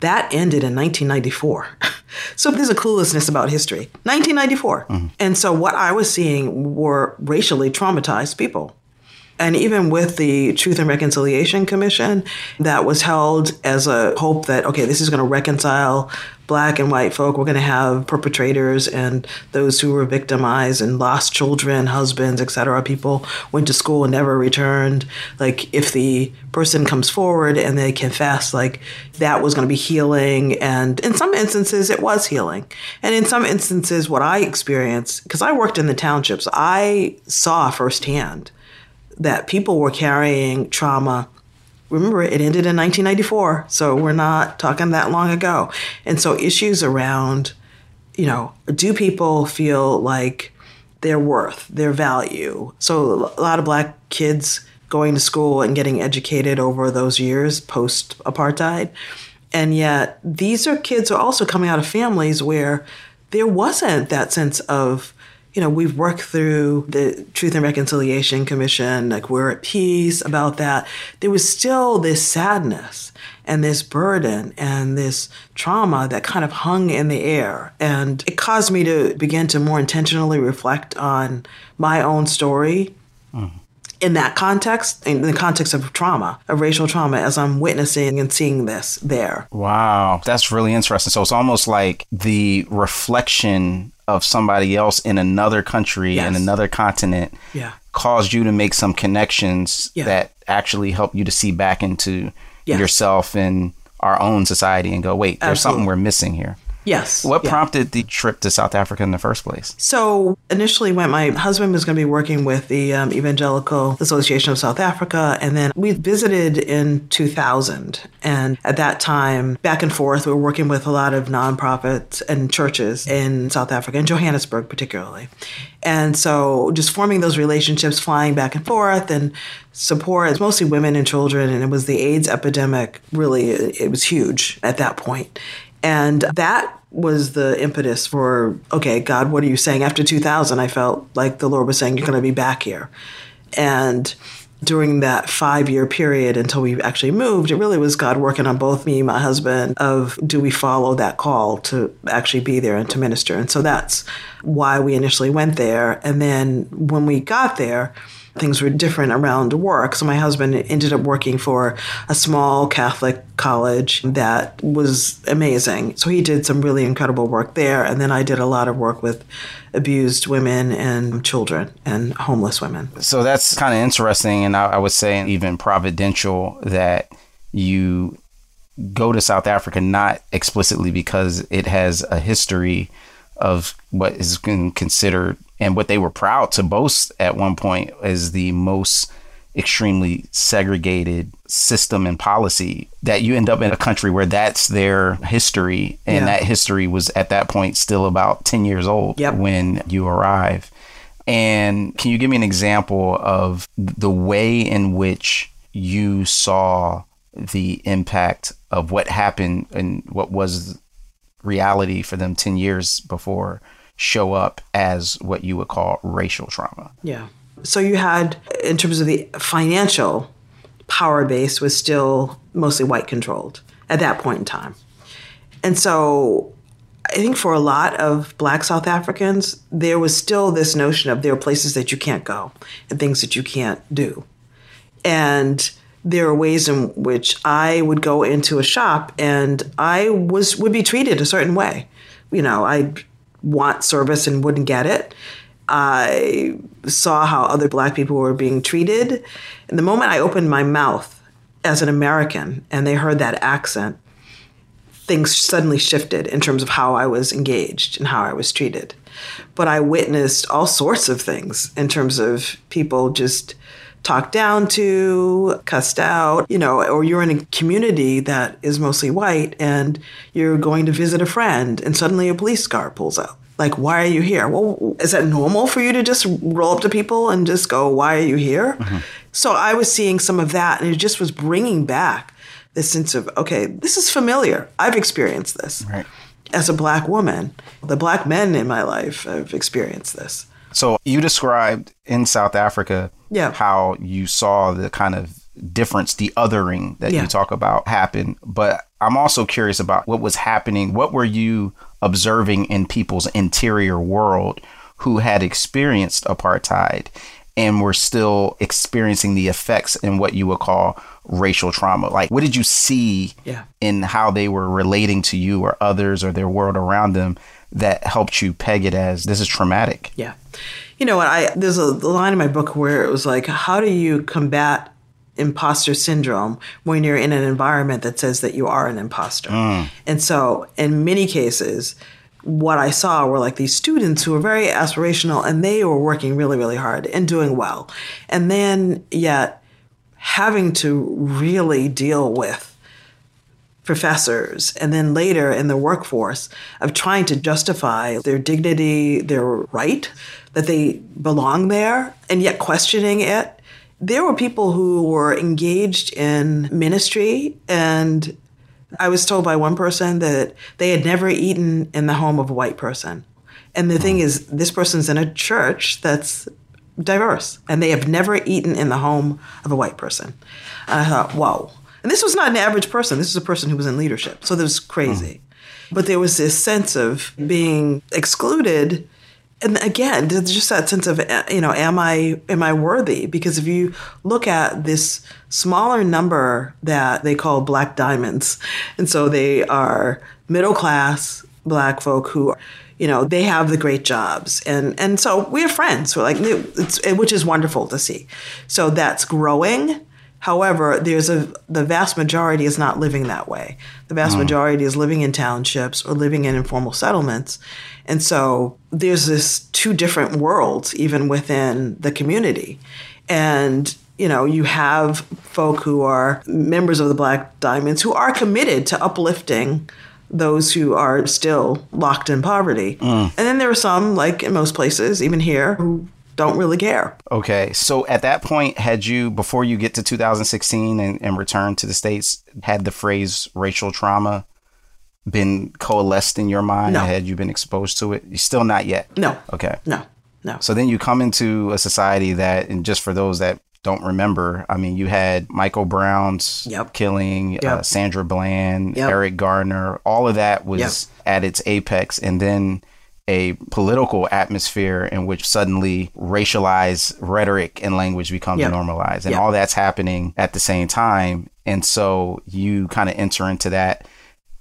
that ended in 1994. so there's a cluelessness about history. 1994. Mm-hmm. And so what I was seeing were racially traumatized people. And even with the Truth and Reconciliation Commission, that was held as a hope that, okay, this is going to reconcile black and white folk. We're going to have perpetrators and those who were victimized and lost children, husbands, etc. People went to school and never returned. Like, if the person comes forward and they confess, like, that was going to be healing. And in some instances, it was healing. And in some instances, what I experienced, because I worked in the townships, I saw firsthand that people were carrying trauma. Remember, it ended in 1994, so we're not talking that long ago. And so, issues around, you know, do people feel like their worth, their value? So, a lot of black kids going to school and getting educated over those years post apartheid. And yet, these are kids who are also coming out of families where there wasn't that sense of you know, we've worked through the Truth and Reconciliation Commission, like we're at peace about that. There was still this sadness. and this burden and this trauma that kind of hung in the air. And it caused me to begin to more intentionally reflect on my own story. Mm-hmm. In that context, in the context of trauma, of racial trauma, as I'm witnessing and seeing this there. Wow, that's really interesting. So it's almost like the reflection of somebody else in another country Yes. and another continent Yeah. caused you to make some connections Yeah. that actually help you to see back into Yes. yourself and our own society and go, wait, there's something we're missing here. Yes. What Yeah. prompted the trip to South Africa in the first place? So initially, when my husband was going to be working with the um, Evangelical Association of South Africa, and then we visited in 2000. And at that time, back and forth, we were working with a lot of nonprofits and churches in South Africa, in Johannesburg particularly. And so just forming those relationships, flying back and forth, and support. It's mostly women and children, and it was the AIDS epidemic. Really, it it was huge at that point. And that was the impetus for, okay, God, what are you saying? After 2000, I felt like the Lord was saying, you're going to be back here. And during that five year period until we actually moved, it really was God working on both me and my husband of do we follow that call to actually be there and to minister. And so that's why we initially went there. And then when we got there, things were different around work. So my husband ended up working for a small Catholic college that was amazing. So he did some really incredible work there. And then I did a lot of work with abused women and children and homeless women. So that's kind of interesting, and I, I would say even providential that you go to South Africa not explicitly because it has a history of what is considered and what they were proud to boast at one point as the most extremely segregated system and policy that you end up in a country where that's their history and Yeah. that history was at that point still about 10 years old Yep. when you arrive and can you give me an example of the way in which you saw the impact of what happened and what was reality for them 10 years before show up as what you would call racial trauma? Yeah. So you had, in terms of the financial power base, was still mostly white controlled at that point in time. And so I think for a lot of black South Africans, there was still this notion of there are places that you can't go and things that you can't do. And there are ways in which I would go into a shop and I was would be treated a certain way. You know, I'd want service and wouldn't get it. I saw how other black people were being treated. And the moment I opened my mouth as an American and they heard that accent, things suddenly shifted in terms of how I was engaged and how I was treated. But I witnessed all sorts of things in terms of people just talked down to, cussed out, you know, or you're in a community that is mostly white and you're going to visit a friend and suddenly a police car pulls up. Like, why are you here? Well, is that normal for you to just roll up to people and just go, why are you here? Mm-hmm. So I was seeing some of that and it just was bringing back this sense of, okay, this is familiar. I've experienced this. Right. As a black woman, the black men in my life have experienced this. So you described in South Africa Yeah. how you saw the kind of difference, the othering that Yeah. you talk about happen. But I'm also curious about what was happening. What were you observing in people's interior world who had experienced apartheid and were still experiencing the effects in what you would call racial trauma? Like, what did you see Yeah. in how they were relating to you or others or their world around them that helped you peg it as this is traumatic? Yeah. You know what? I there's a line in my book where it was like, how do you combat imposter syndrome when you're in an environment that says that you are an imposter? Mm. And so, in many cases, what I saw were like these students who were very aspirational and they were working really, really hard and doing well. And then, yet, having to really deal with professors and then later in the workforce of trying to justify their dignity, their right that they belong there, and yet questioning it. There were people who were engaged in ministry, and I was told by one person that they had never eaten in the home of a white person. And the thing hmm. is, this person's in a church that's diverse, and they have never eaten in the home of a white person. And I thought, whoa, And this was not an average person. This was a person who was in leadership. So this was hmm. crazy. But there was this sense of being excluded and again, just that sense of uh, you know, am I am I worthy? Because if you look at this smaller number that they call black diamonds, and so they are middle class black folk who you know they have the great jobs. And and so we have friends who are like which is wonderful to see. So that's growing however there's a the vast majority is not living that way the vast mm. majority is living in townships or living in informal settlements and so there's this two different worlds even within the community and you know, you have folk who are members of the Black Diamonds who are committed to uplifting those who are still locked in poverty. Mm. And then there are some, like in most places, even here, who don't really care. Okay. So at that point, had you, before you get to 2016 and, and return to the States, had the phrase racial trauma been coalesced in your mind? No. Had you been exposed to it? You still not yet? No. Okay. No. No. So then you come into a society that, and just for those that don't remember. I mean, you had Michael Brown's yep. killing, yep. uh, Sandra Bland, yep. Eric Garner. All of that was at its apex, and then a political atmosphere in which suddenly racialized rhetoric and language becomes normalized, and all that's happening at the same time. And so you kind of enter into that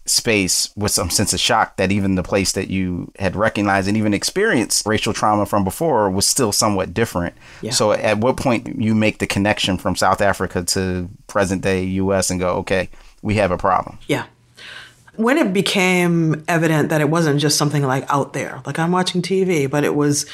space with some sense of shock that even the place that you had recognized and even experienced racial trauma from before was still somewhat different. Yeah. So at what point you make the connection from South Africa to present day US and go, okay, we have a problem. Yeah. When it became evident that it wasn't just something like out there, like I'm watching TV, but it was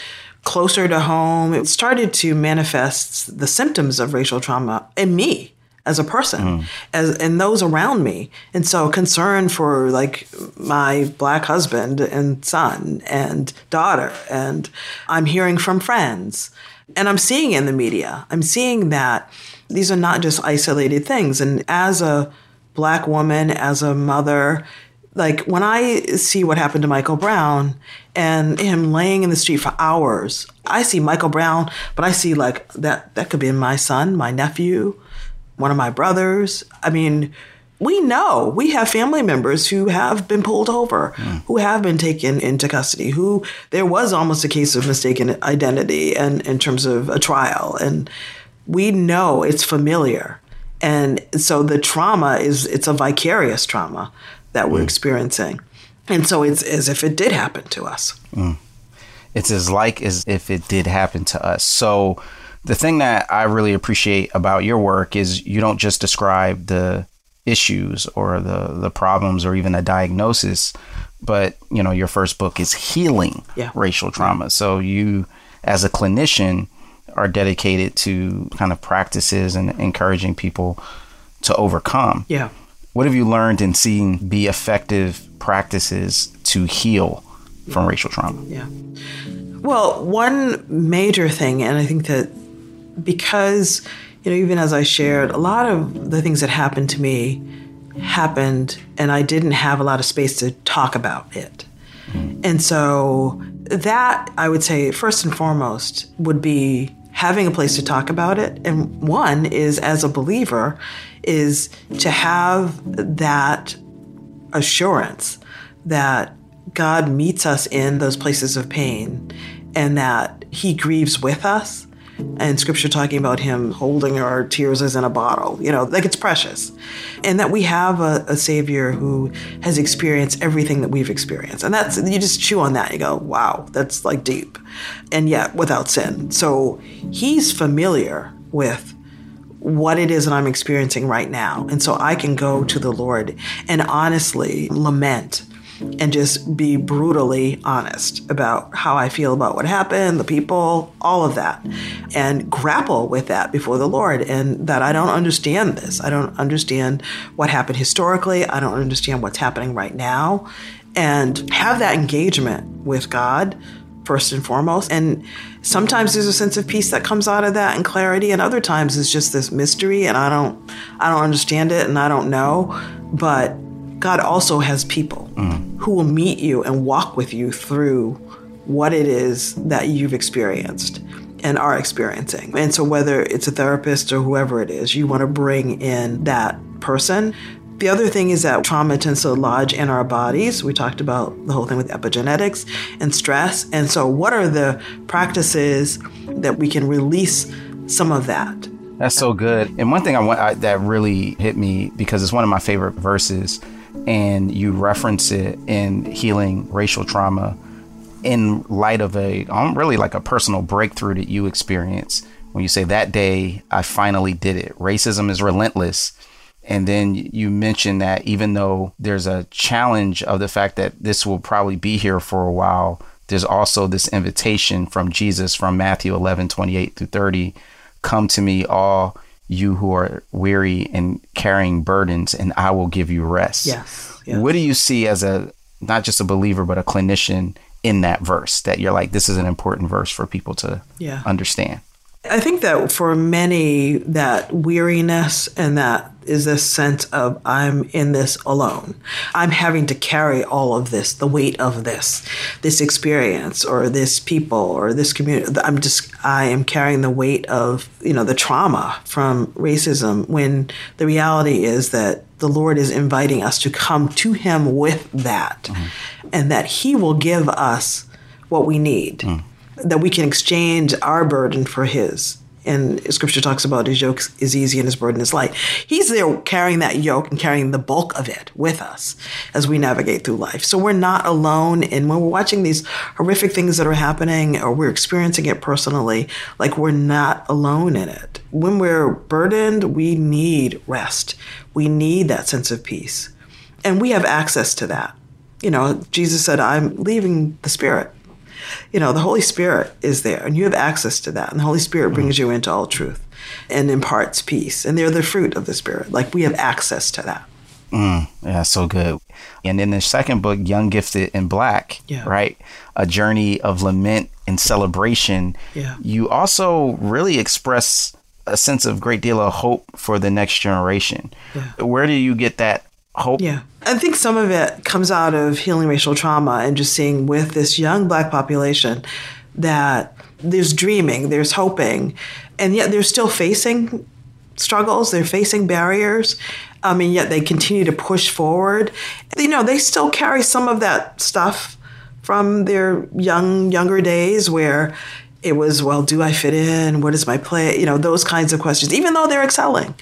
closer to home, it started to manifest the symptoms of racial trauma in me as a person mm. as and those around me and so concern for like my black husband and son and daughter and i'm hearing from friends and i'm seeing in the media i'm seeing that these are not just isolated things and as a black woman as a mother like when i see what happened to michael brown and him laying in the street for hours i see michael brown but i see like that that could be my son my nephew one of my brothers. I mean, we know we have family members who have been pulled over, mm. who have been taken into custody, who there was almost a case of mistaken identity and in terms of a trial. And we know it's familiar. And so the trauma is it's a vicarious trauma that we're mm. experiencing. And so it's as if it did happen to us. Mm. It's as like as if it did happen to us. So the thing that I really appreciate about your work is you don't just describe the issues or the the problems or even a diagnosis, but you know your first book is healing yeah. racial trauma. So you, as a clinician, are dedicated to kind of practices and encouraging people to overcome. Yeah. What have you learned in seeing be effective practices to heal from racial trauma? Yeah. Well, one major thing, and I think that because, you know, even as I shared, a lot of the things that happened to me happened and I didn't have a lot of space to talk about it. And so that I would say first and foremost would be having a place to talk about it. And one is as a believer is to have that assurance that God meets us in those places of pain and that he grieves with us and scripture talking about him holding our tears as in a bottle, you know, like it's precious. And that we have a, a, savior who has experienced everything that we've experienced. And that's, you just chew on that. You go, wow, that's like deep. And yet without sin. So he's familiar with what it is that I'm experiencing right now. And so I can go to the Lord and honestly lament and just be brutally honest about how I feel about what happened, the people, all of that, and grapple with that before the Lord. And that I don't understand this. I don't understand what happened historically. I don't understand what's happening right now. And have that engagement with God first and foremost. And sometimes there's a sense of peace that comes out of that and clarity, and other times it's just this mystery and I don't I don't understand it and I don't know. But God also has people mm. who will meet you and walk with you through what it is that you've experienced and are experiencing. And so, whether it's a therapist or whoever it is, you want to bring in that person. The other thing is that trauma tends to lodge in our bodies. We talked about the whole thing with epigenetics and stress. And so, what are the practices that we can release some of that? That's so good. And one thing I want I, that really hit me because it's one of my favorite verses, and you reference it in healing racial trauma in light of a um, really like a personal breakthrough that you experience when you say that day I finally did it. Racism is relentless. And then you mention that even though there's a challenge of the fact that this will probably be here for a while, there's also this invitation from Jesus from Matthew 11, 28 through 30 Come to me, all you who are weary and carrying burdens, and I will give you rest. Yes. yes. What do you see as a not just a believer, but a clinician in that verse that you're like, this is an important verse for people to yeah. understand? I think that for many, that weariness and that is this sense of I'm in this alone. I'm having to carry all of this, the weight of this, this experience or this people or this community. I'm just, I am carrying the weight of, you know, the trauma from racism when the reality is that the Lord is inviting us to come to Him with that mm-hmm. and that He will give us what we need. Mm that we can exchange our burden for his. And scripture talks about his yoke is easy and his burden is light. He's there carrying that yoke and carrying the bulk of it with us as we navigate through life. So we're not alone. And when we're watching these horrific things that are happening or we're experiencing it personally, like we're not alone in it. When we're burdened, we need rest. We need that sense of peace. And we have access to that. You know, Jesus said, I'm leaving the Spirit you know, the Holy Spirit is there and you have access to that. And the Holy Spirit brings you into all truth and imparts peace. And they're the fruit of the Spirit. Like we have access to that. Mm, yeah, so good. And in the second book, Young, Gifted, and Black, yeah. right? A journey of lament and celebration. Yeah. You also really express a sense of great deal of hope for the next generation. Yeah. Where do you get that hope? Yeah. I think some of it comes out of healing racial trauma and just seeing with this young black population that there's dreaming, there's hoping, and yet they're still facing struggles, they're facing barriers. Um, I mean, yet they continue to push forward. You know, they still carry some of that stuff from their young, younger days where it was, well, do I fit in? What is my play? You know, those kinds of questions, even though they're excelling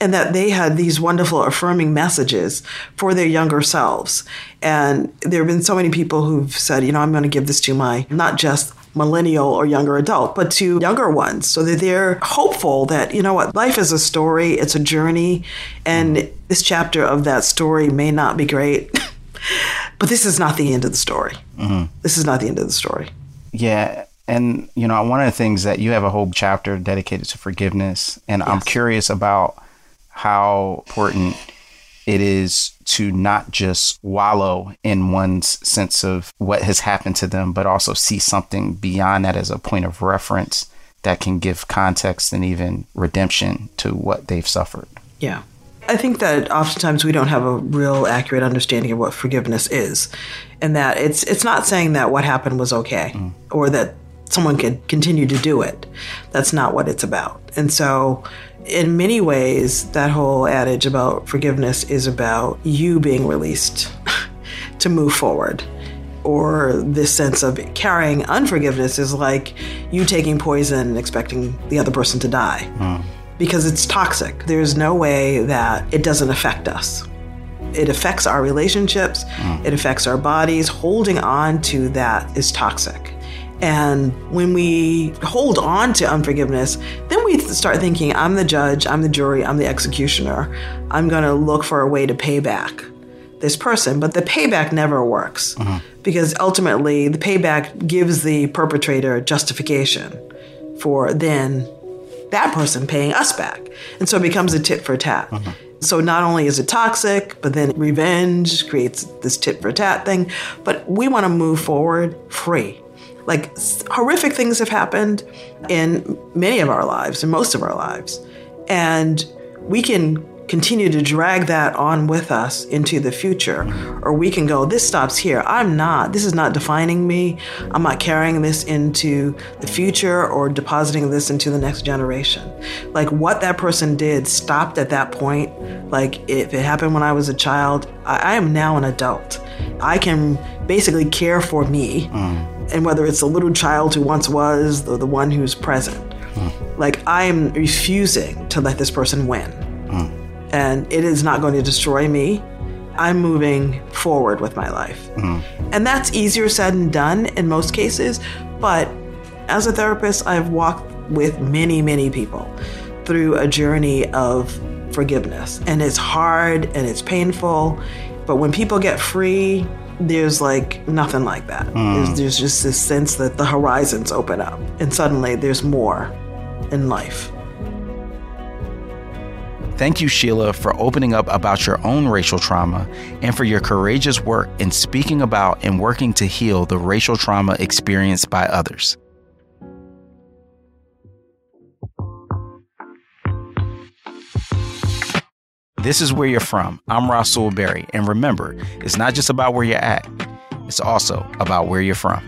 and that they had these wonderful affirming messages for their younger selves. And there have been so many people who've said, you know, I'm going to give this to my not just millennial or younger adult, but to younger ones so that they're hopeful that, you know what, life is a story, it's a journey, and this chapter of that story may not be great, but this is not the end of the story. Mm-hmm. This is not the end of the story. Yeah. And, you know, one of the things that you have a whole chapter dedicated to forgiveness. And yes. I'm curious about how important it is to not just wallow in one's sense of what has happened to them, but also see something beyond that as a point of reference that can give context and even redemption to what they've suffered. Yeah. I think that oftentimes we don't have a real accurate understanding of what forgiveness is. And that it's it's not saying that what happened was okay mm. or that someone could continue to do it. That's not what it's about. And so in many ways, that whole adage about forgiveness is about you being released to move forward. Or this sense of carrying unforgiveness is like you taking poison and expecting the other person to die mm. because it's toxic. There's no way that it doesn't affect us. It affects our relationships, mm. it affects our bodies. Holding on to that is toxic. And when we hold on to unforgiveness, then we start thinking, I'm the judge, I'm the jury, I'm the executioner. I'm going to look for a way to pay back this person. But the payback never works uh-huh. because ultimately the payback gives the perpetrator justification for then that person paying us back. And so it becomes a tit for tat. Uh-huh. So not only is it toxic, but then revenge creates this tit for tat thing. But we want to move forward free like horrific things have happened in many of our lives, in most of our lives. And we can continue to drag that on with us into the future. Or we can go, this stops here. I'm not, this is not defining me. I'm not carrying this into the future or depositing this into the next generation. Like what that person did stopped at that point. Like if it happened when I was a child, I, I am now an adult. I can basically care for me. Mm. And whether it's the little child who once was or the one who's present. Mm. Like I am refusing to let this person win. Mm and it is not going to destroy me. I'm moving forward with my life. Mm-hmm. And that's easier said than done in most cases. But as a therapist, I've walked with many, many people through a journey of forgiveness. And it's hard and it's painful. But when people get free, there's like nothing like that. Mm. There's, there's just this sense that the horizons open up and suddenly there's more in life. Thank you, Sheila, for opening up about your own racial trauma and for your courageous work in speaking about and working to heal the racial trauma experienced by others. This is where you're from. I'm Rasool Berry, and remember, it's not just about where you're at, it's also about where you're from.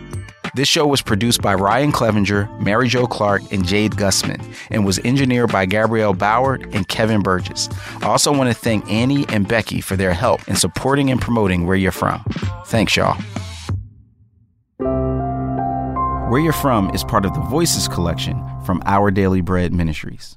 This show was produced by Ryan Clevenger, Mary Jo Clark, and Jade Gussman, and was engineered by Gabrielle Bauer and Kevin Burgess. I also want to thank Annie and Becky for their help in supporting and promoting Where You're From. Thanks, y'all. Where You're From is part of the Voices collection from Our Daily Bread Ministries.